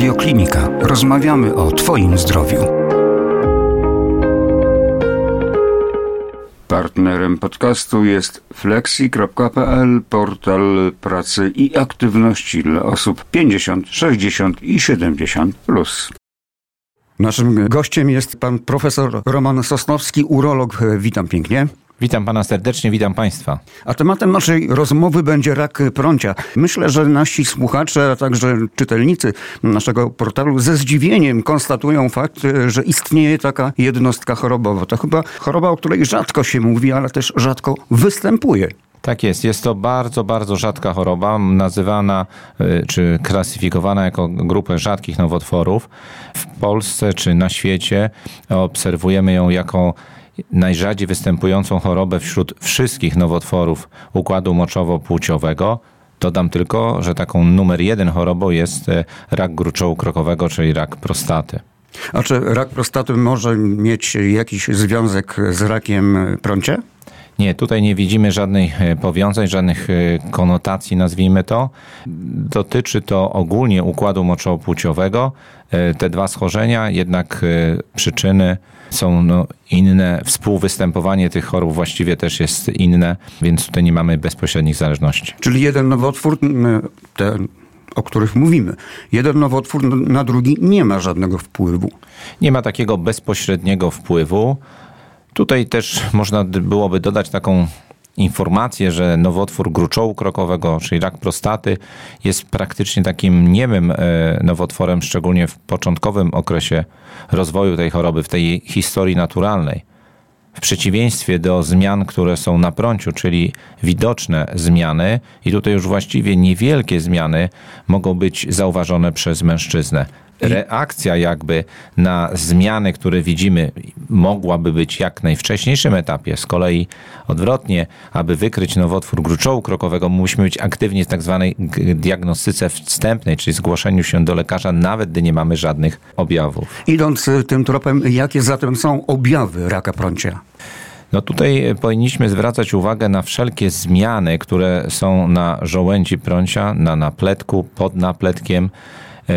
Radioklinika. Rozmawiamy o Twoim zdrowiu. Partnerem podcastu jest flexi.pl, portal pracy i aktywności dla osób 50, 60 i 70. Plus. Naszym gościem jest pan profesor Roman Sosnowski, urolog. Witam pięknie. Witam pana serdecznie, witam państwa. A tematem naszej rozmowy będzie rak prącia. Myślę, że nasi słuchacze, a także czytelnicy naszego portalu ze zdziwieniem konstatują fakt, że istnieje taka jednostka chorobowa. To chyba choroba, o której rzadko się mówi, ale też rzadko występuje. Tak jest. Jest to bardzo, bardzo rzadka choroba, nazywana y, czy klasyfikowana jako grupę rzadkich nowotworów. W Polsce czy na świecie obserwujemy ją jako najrzadziej występującą chorobę wśród wszystkich nowotworów układu moczowo-płciowego. Dodam tylko, że taką numer jeden chorobą jest e, rak gruczołu krokowego, czyli rak prostaty. A czy rak prostaty może mieć jakiś związek z rakiem prącia? Nie, tutaj nie widzimy żadnych e, powiązań, żadnych e, konotacji, nazwijmy to. Dotyczy to ogólnie układu moczowo-płciowego. Te dwa schorzenia, jednak przyczyny są no, inne, współwystępowanie tych chorób właściwie też jest inne, więc tutaj nie mamy bezpośrednich zależności. Czyli jeden nowotwór, ten o których mówimy. Jeden nowotwór na drugi nie ma żadnego wpływu. Nie ma takiego bezpośredniego wpływu. Tutaj też można byłoby dodać taką informację, że nowotwór gruczołu krokowego, czyli rak prostaty, jest praktycznie takim niemym e, nowotworem, szczególnie w początkowym okresie rozwoju tej choroby, w tej historii naturalnej. W przeciwieństwie do zmian, które są na prąciu, czyli widoczne zmiany, i tutaj już właściwie niewielkie zmiany mogą być zauważone przez mężczyznę reakcja jakby na zmiany, które widzimy, mogłaby być jak najwcześniejszym etapie. Z kolei odwrotnie, aby wykryć nowotwór gruczołu krokowego, musimy być aktywni w tak zwanej diagnostyce wstępnej, czyli zgłoszeniu się do lekarza, nawet gdy nie mamy żadnych objawów. Idąc y, tym tropem, jakie zatem są objawy raka prącia? No tutaj powinniśmy zwracać uwagę na wszelkie zmiany, które są na żołędzi prącia, na napletku, pod napletkiem,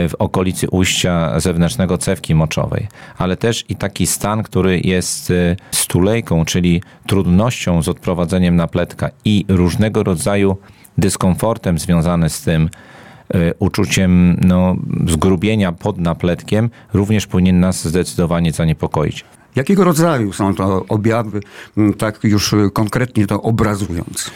w okolicy ujścia zewnętrznego cewki moczowej, ale też i taki stan, który jest e, stulejką, czyli trudnością z odprowadzeniem napletka i różnego rodzaju dyskomfortem związany z tym, e, uczuciem no, zgrubienia pod napletkiem, również powinien nas zdecydowanie zaniepokoić. Jakiego rodzaju są to objawy, tak już konkretnie to obrazując?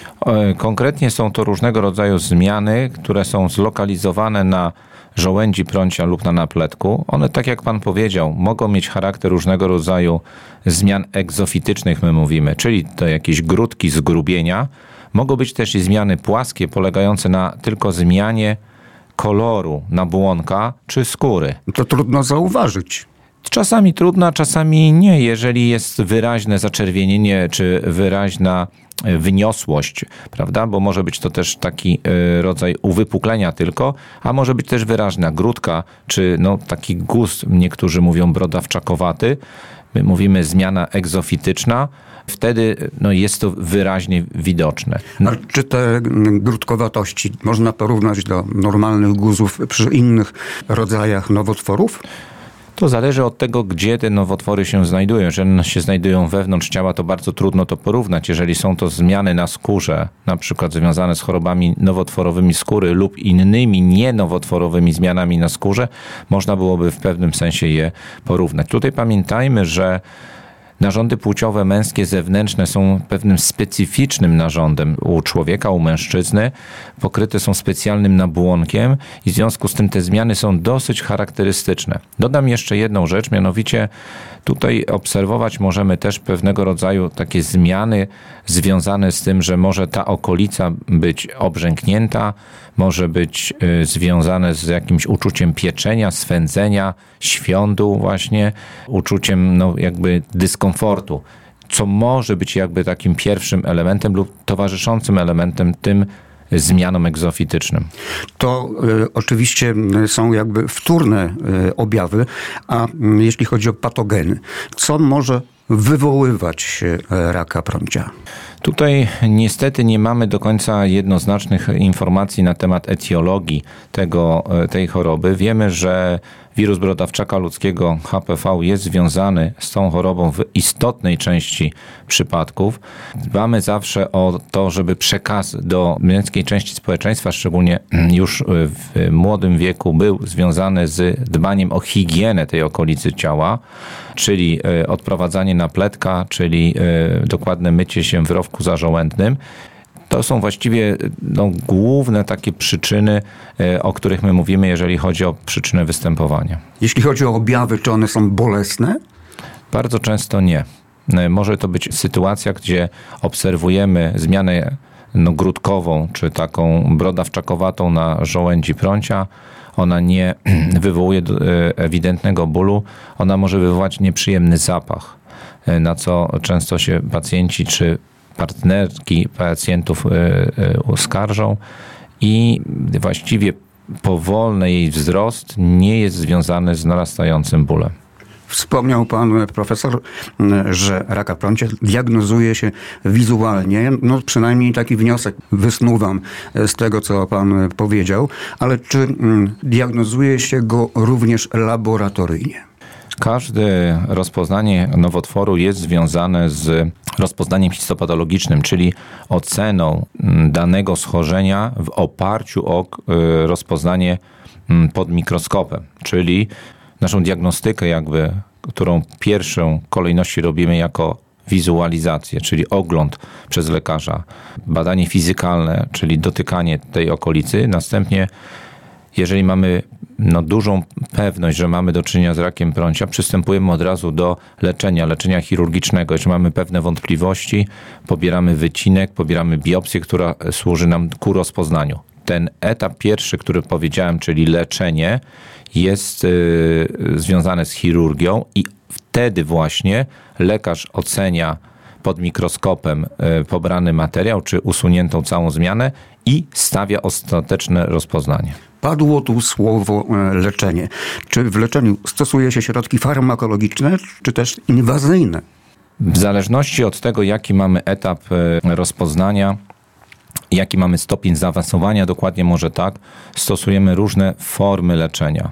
Konkretnie są to różnego rodzaju zmiany, które są zlokalizowane na żołędzi prącia lub na napletku. One, tak jak pan powiedział, mogą mieć charakter różnego rodzaju zmian egzofitycznych, my mówimy, czyli to jakieś grudki, zgrubienia. Mogą być też i zmiany płaskie, polegające na tylko zmianie koloru nabłonka czy skóry. To trudno zauważyć. Czasami trudno, czasami nie. Jeżeli jest wyraźne zaczerwienienie czy wyraźna wyniosłość, prawda? Bo może być to też taki e, rodzaj uwypuklenia tylko, a może być też wyraźna grudka, czy no, taki gust, niektórzy mówią brodawczakowaty. My mówimy zmiana egzofityczna, wtedy no, jest to wyraźnie widoczne. A czy te grudkowatości można porównać do normalnych guzów przy innych rodzajach nowotworów? To zależy od tego, gdzie te nowotwory się znajdują. Jeżeli one się znajdują wewnątrz ciała, to bardzo trudno to porównać. Jeżeli są to zmiany na skórze, na przykład związane z chorobami nowotworowymi skóry lub innymi nienowotworowymi zmianami na skórze, można byłoby w pewnym sensie je porównać. Tutaj pamiętajmy, że Narządy płciowe męskie zewnętrzne są pewnym specyficznym narządem u człowieka, u mężczyzny. Pokryte są specjalnym nabłonkiem i w związku z tym te zmiany są dosyć charakterystyczne. Dodam jeszcze jedną rzecz, mianowicie tutaj obserwować możemy też pewnego rodzaju takie zmiany związane z tym, że może ta okolica być obrzęknięta, może być y, związane z jakimś uczuciem pieczenia, swędzenia, świądu właśnie, uczuciem no, jakby dyskomfortu, co może być jakby takim pierwszym elementem lub towarzyszącym elementem tym zmianom egzofitycznym. To y, oczywiście są jakby wtórne y, objawy, a jeśli chodzi o patogeny, co może wywoływać raka prącia? Tutaj niestety nie mamy do końca jednoznacznych informacji na temat etiologii tego, e, tej choroby. Wiemy, że wirus brodawczaka ludzkiego HPV jest związany z tą chorobą w istotnej części przypadków. Dbamy zawsze o to, żeby przekaz do męskiej części społeczeństwa, szczególnie już w młodym wieku, był związany z dbaniem o higienę tej okolicy ciała, czyli e, odprowadzanie na pletka, czyli e, dokładne mycie się w rowku zażołędnym. To są właściwie no, główne takie przyczyny, e, o których my mówimy, jeżeli chodzi o przyczynę występowania. Jeśli chodzi o objawy, czy one są bolesne? Bardzo często nie. E, może to być sytuacja, gdzie obserwujemy zmianę no, grudkową, czy taką brodawczakowatą na żołędzi prącia. Ona nie wywołuje e, ewidentnego bólu, ona może wywołać nieprzyjemny zapach, na co często się pacjenci czy partnerki pacjentów e, e, uskarżą i właściwie powolny jej wzrost nie jest związany z narastającym bólem. Wspomniał pan profesor, że raka prącia diagnozuje się wizualnie. No przynajmniej taki wniosek wysnuwam z tego, co pan powiedział, ale czy diagnozuje się go również laboratoryjnie? Każde rozpoznanie nowotworu jest związane z rozpoznaniem histopatologicznym, czyli oceną mm, danego schorzenia w oparciu o y, rozpoznanie mm, pod mikroskopem, czyli naszą diagnostykę jakby, którą pierwszą kolejności robimy jako wizualizację, czyli ogląd przez lekarza, badanie fizykalne, czyli dotykanie tej okolicy, następnie jeżeli mamy no, dużą pewność, że mamy do czynienia z rakiem prącia, przystępujemy od razu do leczenia, leczenia chirurgicznego. Jeżeli mamy pewne wątpliwości, pobieramy wycinek, pobieramy biopsję, która służy nam ku rozpoznaniu. Ten etap pierwszy, który powiedziałem, czyli leczenie, jest y, związany z chirurgią i wtedy właśnie lekarz ocenia pod mikroskopem y, pobrany materiał, czy usuniętą całą zmianę i stawia ostateczne rozpoznanie. Padło tu słowo e, leczenie. Czy w leczeniu stosuje się środki farmakologiczne, czy też inwazyjne? W zależności od tego, jaki mamy etap e, rozpoznania, jaki mamy stopień zaawansowania, dokładnie może tak, stosujemy różne formy leczenia.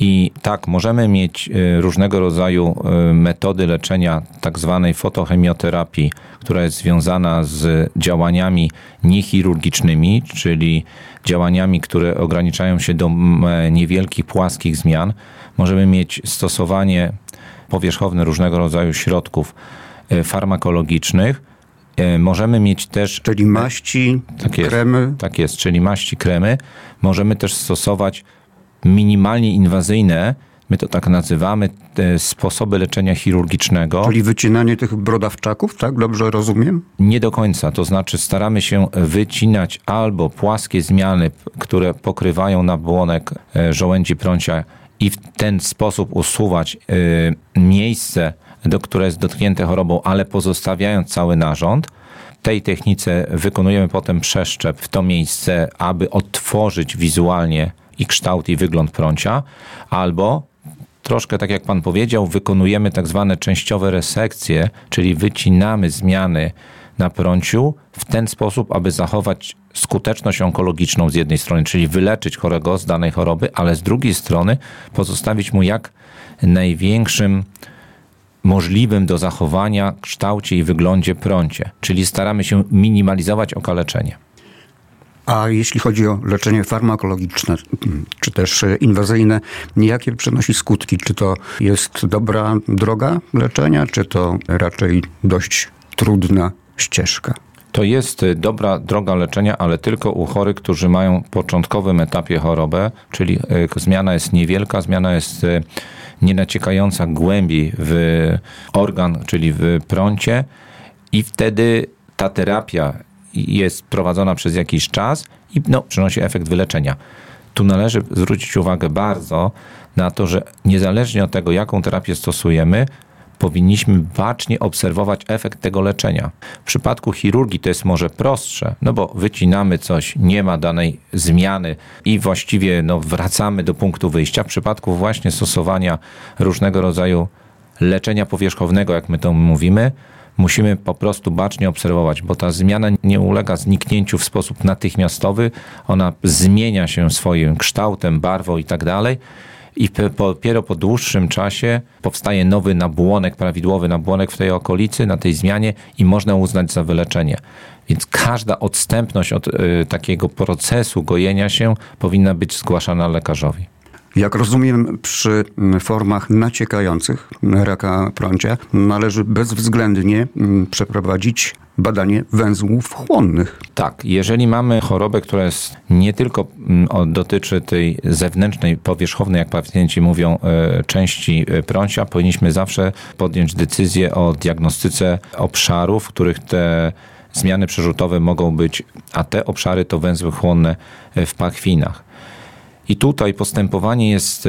I tak, możemy mieć y, różnego rodzaju y, metody leczenia tak zwanej fotochemioterapii, która jest związana z działaniami niechirurgicznymi, czyli działaniami, które ograniczają się do niewielkich, płaskich zmian. Możemy mieć stosowanie powierzchowne różnego rodzaju środków farmakologicznych, Możemy mieć też. Czyli maści, tak jest, kremy. Tak jest, czyli maści, kremy. Możemy też stosować minimalnie inwazyjne, my to tak nazywamy, sposoby leczenia chirurgicznego. Czyli wycinanie tych brodawczaków, tak? Dobrze rozumiem? Nie do końca. To znaczy staramy się wycinać albo płaskie zmiany, które pokrywają nabłonek e, żołędzi prącia i w ten sposób usuwać e, miejsce, do które jest dotknięte chorobą, ale pozostawiając cały narząd. W tej technice wykonujemy potem przeszczep w to miejsce, aby odtworzyć wizualnie i kształt i wygląd prącia, albo troszkę tak jak pan powiedział, wykonujemy tak zwane częściowe resekcje, czyli wycinamy zmiany na prąciu w ten sposób, aby zachować skuteczność onkologiczną z jednej strony, czyli wyleczyć chorego z danej choroby, ale z drugiej strony pozostawić mu jak największym możliwym do zachowania kształcie i wyglądzie prącie, czyli staramy się minimalizować okaleczenie. A jeśli chodzi o leczenie farmakologiczne, czy też inwazyjne, jakie przynosi skutki? Czy to jest dobra droga leczenia, czy to raczej dość trudna ścieżka? To jest dobra droga leczenia, ale tylko u chorych, którzy mają początkowym etapie chorobę, czyli e, zmiana jest niewielka, zmiana jest e, nie naciekająca głębiej w organ, czyli w prącie i wtedy ta terapia jest prowadzona przez jakiś czas i no, przynosi efekt wyleczenia. Tu należy zwrócić uwagę bardzo na to, że niezależnie od tego, jaką terapię stosujemy, powinniśmy bacznie obserwować efekt tego leczenia. W przypadku chirurgii to jest może prostsze, no bo wycinamy coś, nie ma danej zmiany i właściwie no, wracamy do punktu wyjścia. W przypadku właśnie stosowania różnego rodzaju leczenia powierzchownego, jak my to mówimy, musimy po prostu bacznie obserwować, bo ta zmiana nie ulega zniknięciu w sposób natychmiastowy. Ona zmienia się swoim kształtem, barwą i tak dalej. I dopiero po dłuższym czasie powstaje nowy nabłonek, prawidłowy nabłonek w tej okolicy, na tej zmianie i można uznać za wyleczenie. Więc każda odstępność od y, takiego procesu gojenia się powinna być zgłaszana lekarzowi. Jak rozumiem, przy formach naciekających raka prącia należy bezwzględnie przeprowadzić badanie węzłów chłonnych. Tak, jeżeli mamy chorobę, która jest nie tylko dotyczy tej zewnętrznej, powierzchownej, jak pacjenci mówią, e, części e, prącia, powinniśmy zawsze podjąć decyzję o diagnostyce obszarów, w których te zmiany przerzutowe mogą być, a te obszary to węzły chłonne e, w pachwinach. I tutaj postępowanie jest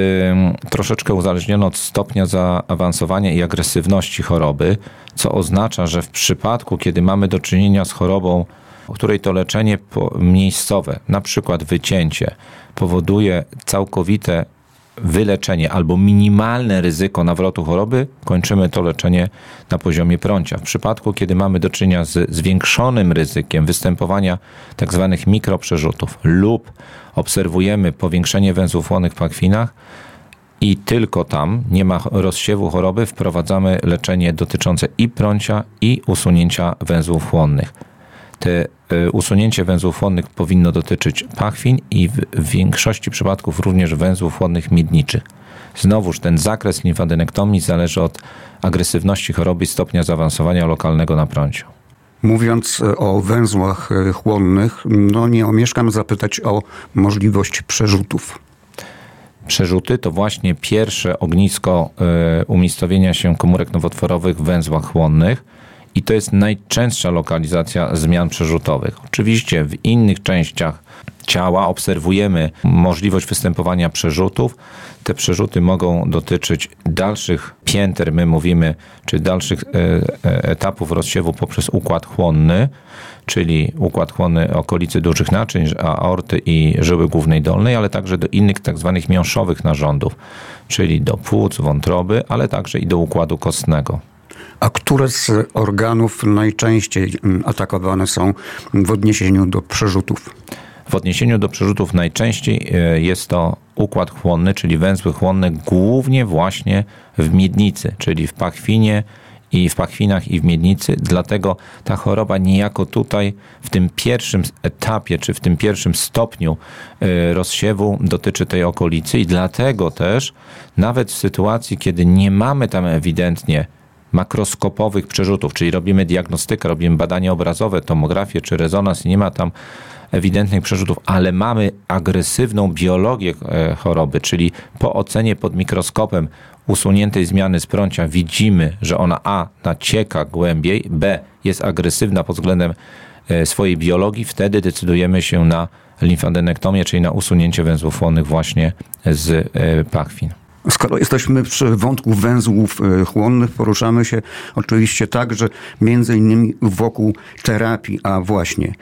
troszeczkę uzależnione od stopnia zaawansowania i agresywności choroby, co oznacza, że w przypadku, kiedy mamy do czynienia z chorobą, której to leczenie miejscowe, na przykład wycięcie, powoduje całkowite wyleczenie albo minimalne ryzyko nawrotu choroby, kończymy to leczenie na poziomie prącia. W przypadku, kiedy mamy do czynienia z zwiększonym ryzykiem występowania tzw. Tak mikroprzerzutów lub obserwujemy powiększenie węzłów chłonnych w pachwinach, i tylko tam nie ma rozsiewu choroby, wprowadzamy leczenie dotyczące i prącia, i usunięcia węzłów chłonnych. Te e, usunięcie węzłów chłonnych powinno dotyczyć pachwin i w większości przypadków również węzłów chłonnych miedniczych. Znowuż ten zakres limfadenektomii zależy od agresywności choroby i stopnia zaawansowania lokalnego naprąciu. Mówiąc e, o węzłach e, chłonnych, no nie omieszkam zapytać o możliwość przerzutów. Przerzuty to właśnie pierwsze ognisko umiejscowienia się komórek nowotworowych w węzłach chłonnych i to jest najczęstsza lokalizacja zmian przerzutowych. Oczywiście w innych częściach ciała obserwujemy możliwość występowania przerzutów. Te przerzuty mogą dotyczyć dalszych pięter, my mówimy, czy dalszych e, e, etapów rozsiewu poprzez układ chłonny, czyli układ chłonny okolicy dużych naczyń, aorty i żyły głównej dolnej, ale także do innych tak zwanych miąższowych narządów, czyli do płuc, wątroby, ale także i do układu kostnego. A które z organów najczęściej mm, atakowane są w odniesieniu do przerzutów? W odniesieniu do przerzutów najczęściej e, jest to układ chłonny, czyli węzły chłonne, głównie właśnie w miednicy, czyli w pachwinie i w pachwinach i w miednicy. Dlatego ta choroba niejako tutaj w tym pierwszym etapie, czy w tym pierwszym stopniu e, rozsiewu dotyczy tej okolicy i dlatego też nawet w sytuacji, kiedy nie mamy tam ewidentnie makroskopowych przerzutów, czyli robimy diagnostykę, robimy badania obrazowe, tomografię czy rezonans i nie ma tam ewidentnych przerzutów, ale mamy agresywną biologię e, choroby, czyli po ocenie pod mikroskopem usuniętej zmiany sprącia widzimy, że ona A nacieka głębiej, B jest agresywna pod względem e, swojej biologii, wtedy decydujemy się na limfadenektomię, czyli na usunięcie węzłów chłonnych właśnie z e, pachwin. Skoro jesteśmy przy wątku węzłów e, chłonnych, poruszamy się oczywiście także między innymi wokół terapii, a właśnie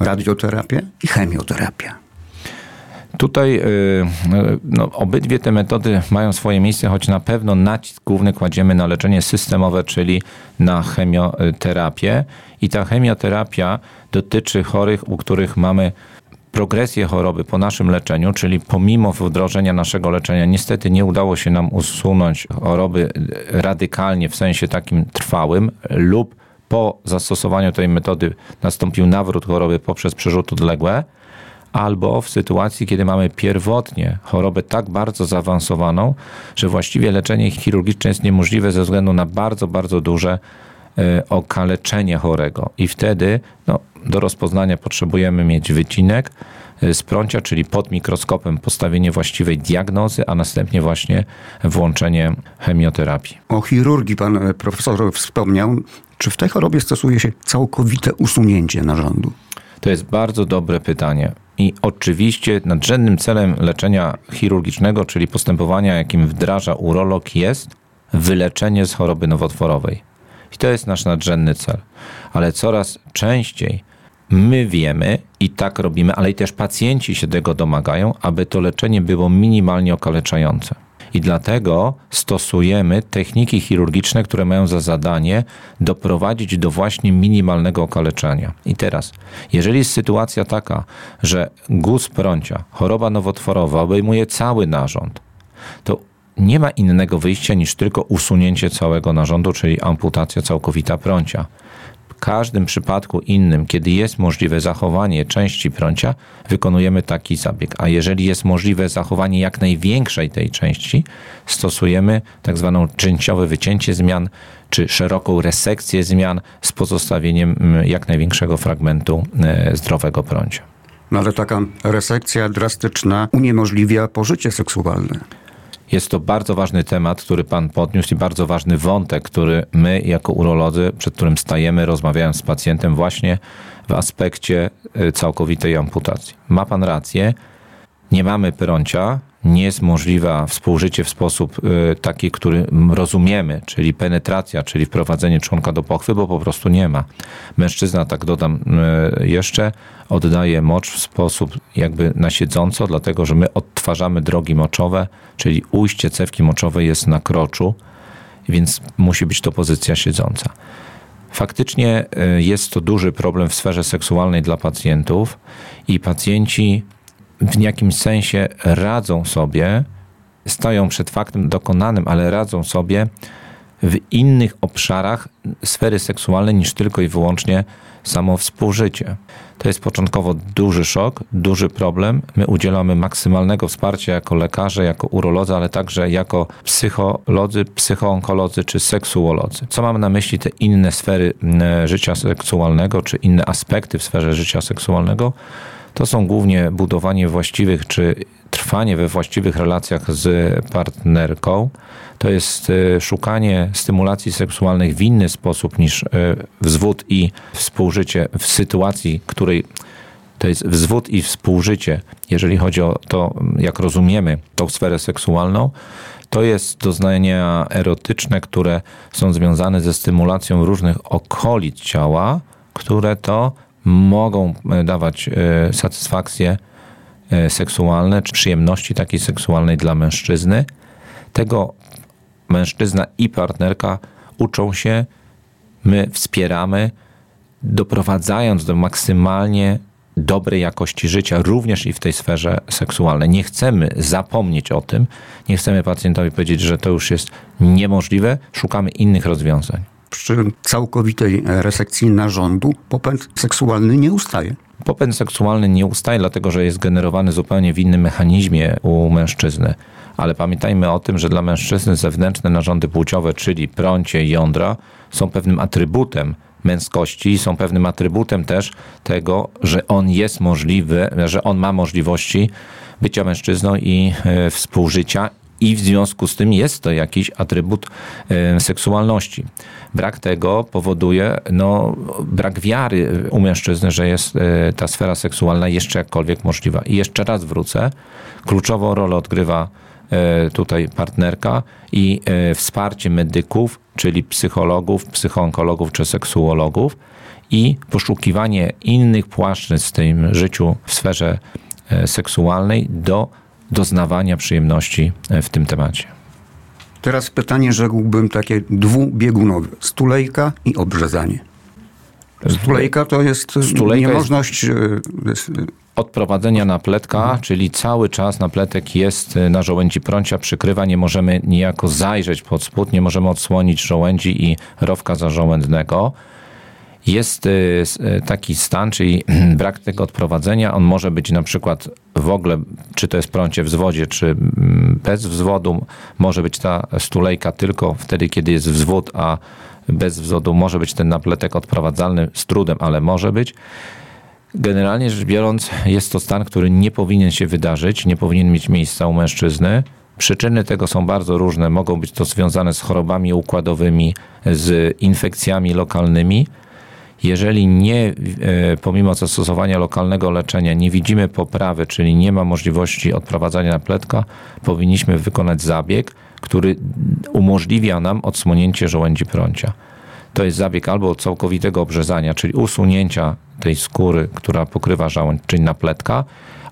radioterapia i chemioterapia. Tutaj e, no, obydwie te metody mają swoje miejsce, choć na pewno nacisk główny kładziemy na leczenie systemowe, czyli na chemioterapię. I ta chemioterapia dotyczy chorych, u których mamy progresję choroby po naszym leczeniu, czyli pomimo wdrożenia naszego leczenia, niestety nie udało się nam usunąć choroby radykalnie w sensie takim trwałym lub po zastosowaniu tej metody nastąpił nawrót choroby poprzez przerzut odległe, albo w sytuacji, kiedy mamy pierwotnie chorobę tak bardzo zaawansowaną, że właściwie leczenie chirurgiczne jest niemożliwe ze względu na bardzo, bardzo duże okaleczenie chorego. I wtedy no, do rozpoznania potrzebujemy mieć wycinek y, z prącia, czyli pod mikroskopem postawienie właściwej diagnozy, a następnie właśnie włączenie chemioterapii. O chirurgii pan e, profesor wspomniał. Czy w tej chorobie stosuje się całkowite usunięcie narządu? To jest bardzo dobre pytanie. I oczywiście nadrzędnym celem leczenia chirurgicznego, czyli postępowania, jakim wdraża urolog, jest wyleczenie z choroby nowotworowej. I to jest nasz nadrzędny cel. Ale coraz częściej My wiemy i tak robimy, ale i też pacjenci się tego domagają, aby to leczenie było minimalnie okaleczające. I dlatego stosujemy techniki chirurgiczne, które mają za zadanie doprowadzić do właśnie minimalnego okaleczenia. I teraz, jeżeli jest sytuacja taka, że guz prącia, choroba nowotworowa obejmuje cały narząd, to nie ma innego wyjścia niż tylko usunięcie całego narządu, czyli amputacja całkowita prącia. W każdym przypadku innym, kiedy jest możliwe zachowanie części prącia, wykonujemy taki zabieg. A jeżeli jest możliwe zachowanie jak największej tej części, stosujemy tak zwaną częściowe wycięcie zmian, czy szeroką resekcję zmian z pozostawieniem mm, jak największego fragmentu e, zdrowego prącia. No ale taka resekcja drastyczna uniemożliwia pożycie seksualne. Jest to bardzo ważny temat, który Pan podniósł i bardzo ważny wątek, który my jako urolodzy, przed którym stajemy, rozmawiając z pacjentem właśnie w aspekcie y, całkowitej amputacji. Ma Pan rację, nie mamy prącia, nie jest możliwa współżycie w sposób y, taki, który rozumiemy, czyli penetracja, czyli wprowadzenie członka do pochwy, bo po prostu nie ma. Mężczyzna, tak dodam y, jeszcze, oddaje mocz w sposób jakby na siedząco, dlatego że my odtwarzamy drogi moczowe, czyli ujście cewki moczowej jest na kroczu, więc musi być to pozycja siedząca. Faktycznie y, jest to duży problem w sferze seksualnej dla pacjentów i pacjenci w jakimś sensie radzą sobie, stoją przed faktem dokonanym, ale radzą sobie w innych obszarach sfery seksualnej niż tylko i wyłącznie samo współżycie. To jest początkowo duży szok, duży problem. My udzielamy maksymalnego wsparcia jako lekarze, jako urolodzy, ale także jako psycholodzy, psychoonkolodzy czy seksuolodzy. Co mamy na myśli te inne sfery życia seksualnego, czy inne aspekty w sferze życia seksualnego? To są głównie budowanie właściwych czy trwanie we właściwych relacjach z partnerką. To jest e, szukanie stymulacji seksualnych w inny sposób niż e, wzwód i współżycie w sytuacji, której to jest wzwód i współżycie, jeżeli chodzi o to, jak rozumiemy tą sferę seksualną, to jest doznania erotyczne, które są związane ze stymulacją różnych okolic ciała, które to mogą e, dawać e, satysfakcje e, seksualne, czy przyjemności takiej seksualnej dla mężczyzny. Tego mężczyzna i partnerka uczą się, my wspieramy, doprowadzając do maksymalnie dobrej jakości życia, również i w tej sferze seksualnej. Nie chcemy zapomnieć o tym, nie chcemy pacjentowi powiedzieć, że to już jest niemożliwe, szukamy innych rozwiązań przy całkowitej resekcji narządu popęd seksualny nie ustaje. Popęd seksualny nie ustaje, dlatego że jest generowany zupełnie w innym mechanizmie u mężczyzny. Ale pamiętajmy o tym, że dla mężczyzny zewnętrzne narządy płciowe, czyli prącie i jądra, są pewnym atrybutem męskości i są pewnym atrybutem też tego, że on jest możliwy, że on ma możliwości bycia mężczyzną i e, współżycia i w związku z tym jest to jakiś atrybut e, seksualności. Brak tego powoduje no, brak wiary u mężczyzny, że jest e, ta sfera seksualna jeszcze jakkolwiek możliwa. I jeszcze raz wrócę. Kluczową rolę odgrywa e, tutaj partnerka i wsparcie medyków, czyli psychologów, psychoonkologów czy seksuologów i poszukiwanie innych płaszczyzn w tym życiu w sferze seksualnej do doznawania przyjemności e, w tym temacie. Teraz pytanie, rzekłbym, takie dwubiegunowe. Stulejka i obrzezanie. Stulejka to jest Stulejka niemożność... Jest e, odprowadzenia napletka, mhm. czyli cały czas napletek jest e, na żołędzi prącia, przykrywa, nie możemy niejako zajrzeć pod spód, nie możemy odsłonić żołędzi i rowka zażołędnego jest y, y, taki stan, czyli brak tego odprowadzenia. On może być na przykład w ogóle, czy to jest prącie w wzwodzie, czy mm, bez wzwodu. Może być ta stulejka tylko wtedy, kiedy jest wzwód, a bez wzwodu może być ten napletek odprowadzalny z trudem, ale może być. Generalnie rzecz biorąc, jest to stan, który nie powinien się wydarzyć, nie powinien mieć miejsca u mężczyzny. Przyczyny tego są bardzo różne. Mogą być to związane z chorobami układowymi, z infekcjami lokalnymi jeżeli nie, e, pomimo zastosowania lokalnego leczenia, nie widzimy poprawy, czyli nie ma możliwości odprowadzania napletka, powinniśmy wykonać zabieg, który umożliwia nam odsłonięcie żołędzi prącia. To jest zabieg albo całkowitego obrzezania, czyli usunięcia tej skóry, która pokrywa żołądź, czyli napletka,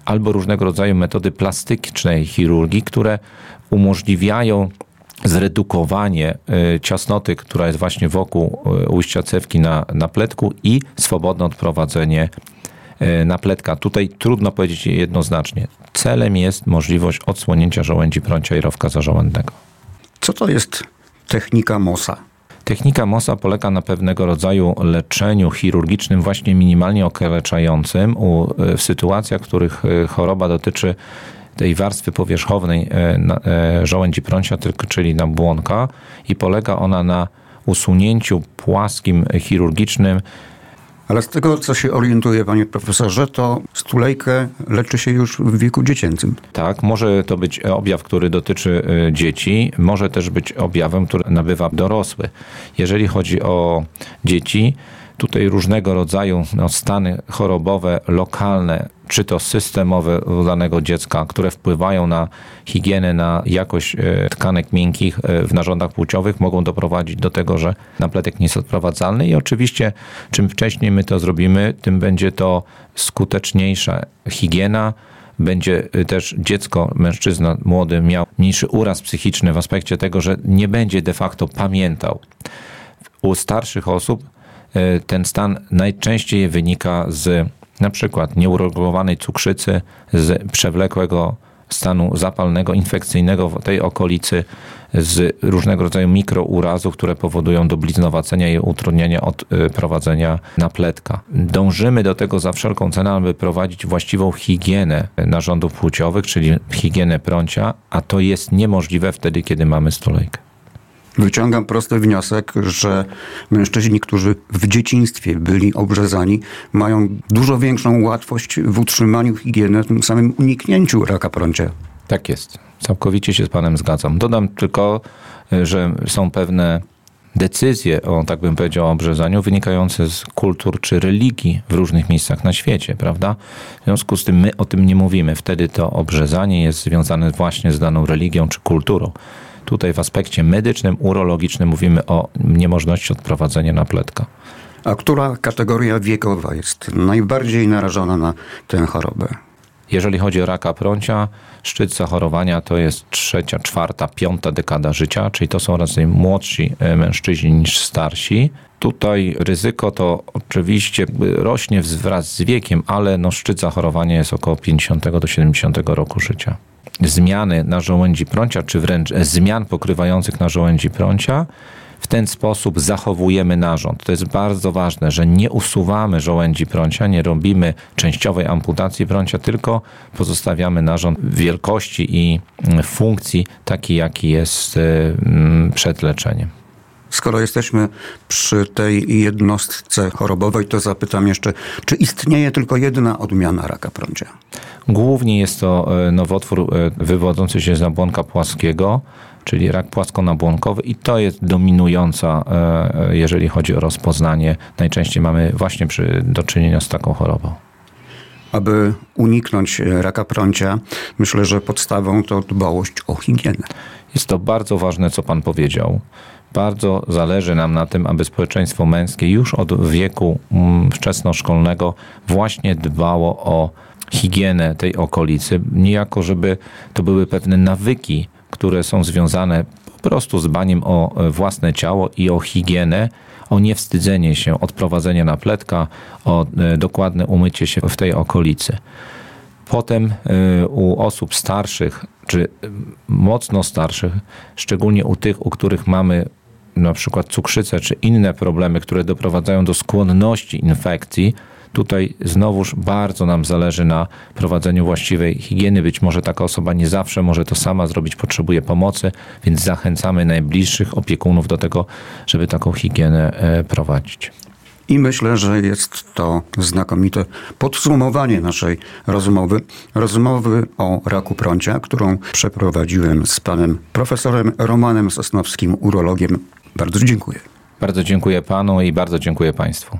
albo różnego rodzaju metody plastycznej chirurgii, które umożliwiają zredukowanie y, ciasnoty, która jest właśnie wokół y, ujścia cewki na, na pletku i swobodne odprowadzenie y, napletka. Tutaj trudno powiedzieć jednoznacznie. Celem jest możliwość odsłonięcia żołędzi prącia i rowka zażołędnego. Co to jest technika MOSA? Technika MOSA polega na pewnego rodzaju leczeniu chirurgicznym, właśnie minimalnie okaleczającym w sytuacjach, w których choroba dotyczy tej warstwy powierzchownej e, e, żołędzi prącia, czyli na błonka i polega ona na usunięciu płaskim chirurgicznym ale z tego, co się orientuje, panie profesorze, to stulejkę leczy się już w wieku dziecięcym. Tak, może to być objaw, który dotyczy e, dzieci, może też być objawem, który nabywa dorosły. Jeżeli chodzi o dzieci, tutaj różnego rodzaju no, stany chorobowe, lokalne, czy to systemowe danego dziecka, które wpływają na higienę, na jakość e, tkanek miękkich e, w narządach płciowych, mogą doprowadzić do tego, że napletek nie jest odprowadzalny i oczywiście czym wcześniej my to zrobimy, tym będzie to skuteczniejsza higiena, będzie e, też dziecko, mężczyzna młody miał mniejszy uraz psychiczny w aspekcie tego, że nie będzie de facto pamiętał. U starszych osób ten stan najczęściej wynika z na przykład nieuregulowanej cukrzycy, z przewlekłego stanu zapalnego, infekcyjnego w tej okolicy, z różnego rodzaju mikrourazów, które powodują do bliznowacenia i utrudnienia odprowadzenia napletka. Dążymy do tego za wszelką cenę, aby prowadzić właściwą higienę narządów płciowych, czyli higienę prącia, a to jest niemożliwe wtedy, kiedy mamy stulejkę. Wyciągam prosty wniosek, że mężczyźni, którzy w dzieciństwie byli obrzezani, mają dużo większą łatwość w utrzymaniu higieny, tym samym uniknięciu raka prącia. Tak jest. Całkowicie się z Panem zgadzam. Dodam tylko, że są pewne decyzje o, tak bym powiedział, obrzezaniu wynikające z kultur czy religii w różnych miejscach na świecie, prawda? W związku z tym my o tym nie mówimy. Wtedy to obrzezanie jest związane właśnie z daną religią czy kulturą. Tutaj w aspekcie medycznym, urologicznym mówimy o niemożności odprowadzenia napletka. A która kategoria wiekowa jest najbardziej narażona na tę chorobę? Jeżeli chodzi o raka prącia, szczyt zachorowania to jest trzecia, czwarta, piąta dekada życia, czyli to są raczej młodsi e, mężczyźni niż starsi. Tutaj ryzyko to oczywiście rośnie wraz z wiekiem, ale no szczyt zachorowania jest około 50 do 70 roku życia zmiany na żołędzi prącia, czy wręcz zmian pokrywających na żołędzi prącia, w ten sposób zachowujemy narząd. To jest bardzo ważne, że nie usuwamy żołędzi prącia, nie robimy częściowej amputacji prącia, tylko pozostawiamy narząd wielkości i funkcji taki, jaki jest y, mm, przed leczeniem. Skoro jesteśmy przy tej jednostce chorobowej, to zapytam jeszcze, czy istnieje tylko jedna odmiana raka prącia? Głównie jest to e, nowotwór e, wywodzący się z nabłonka płaskiego, czyli rak płaskonabłonkowy i to jest dominująca, e, jeżeli chodzi o rozpoznanie. Najczęściej mamy właśnie przy, do czynienia z taką chorobą. Aby uniknąć raka prącia, myślę, że podstawą to dbałość o higienę. Jest to bardzo ważne, co pan powiedział. Bardzo zależy nam na tym, aby społeczeństwo męskie już od wieku mm, wczesnoszkolnego właśnie dbało o higienę tej okolicy, niejako żeby to były pewne nawyki, które są związane po prostu z baniem o e, własne ciało i o higienę, o niewstydzenie się, odprowadzenie napletka, o e, dokładne umycie się w tej okolicy. Potem e, u osób starszych, czy mocno starszych, szczególnie u tych, u których mamy na przykład cukrzycę, czy inne problemy, które doprowadzają do skłonności infekcji, Tutaj znowuż bardzo nam zależy na prowadzeniu właściwej higieny. Być może taka osoba nie zawsze może to sama zrobić, potrzebuje pomocy, więc zachęcamy najbliższych opiekunów do tego, żeby taką higienę e, prowadzić. I myślę, że jest to znakomite podsumowanie naszej rozmowy. Rozmowy o raku prącia, którą przeprowadziłem z panem profesorem Romanem Sosnowskim, urologiem. Bardzo dziękuję. Bardzo dziękuję panu i bardzo dziękuję państwu.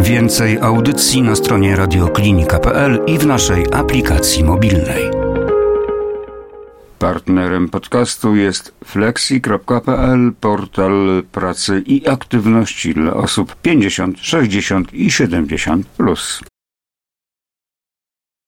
Więcej audycji na stronie radioklinika.pl i w naszej aplikacji mobilnej. Partnerem podcastu jest flexi.pl, portal pracy i aktywności dla osób 50, 60 i 70. Plus.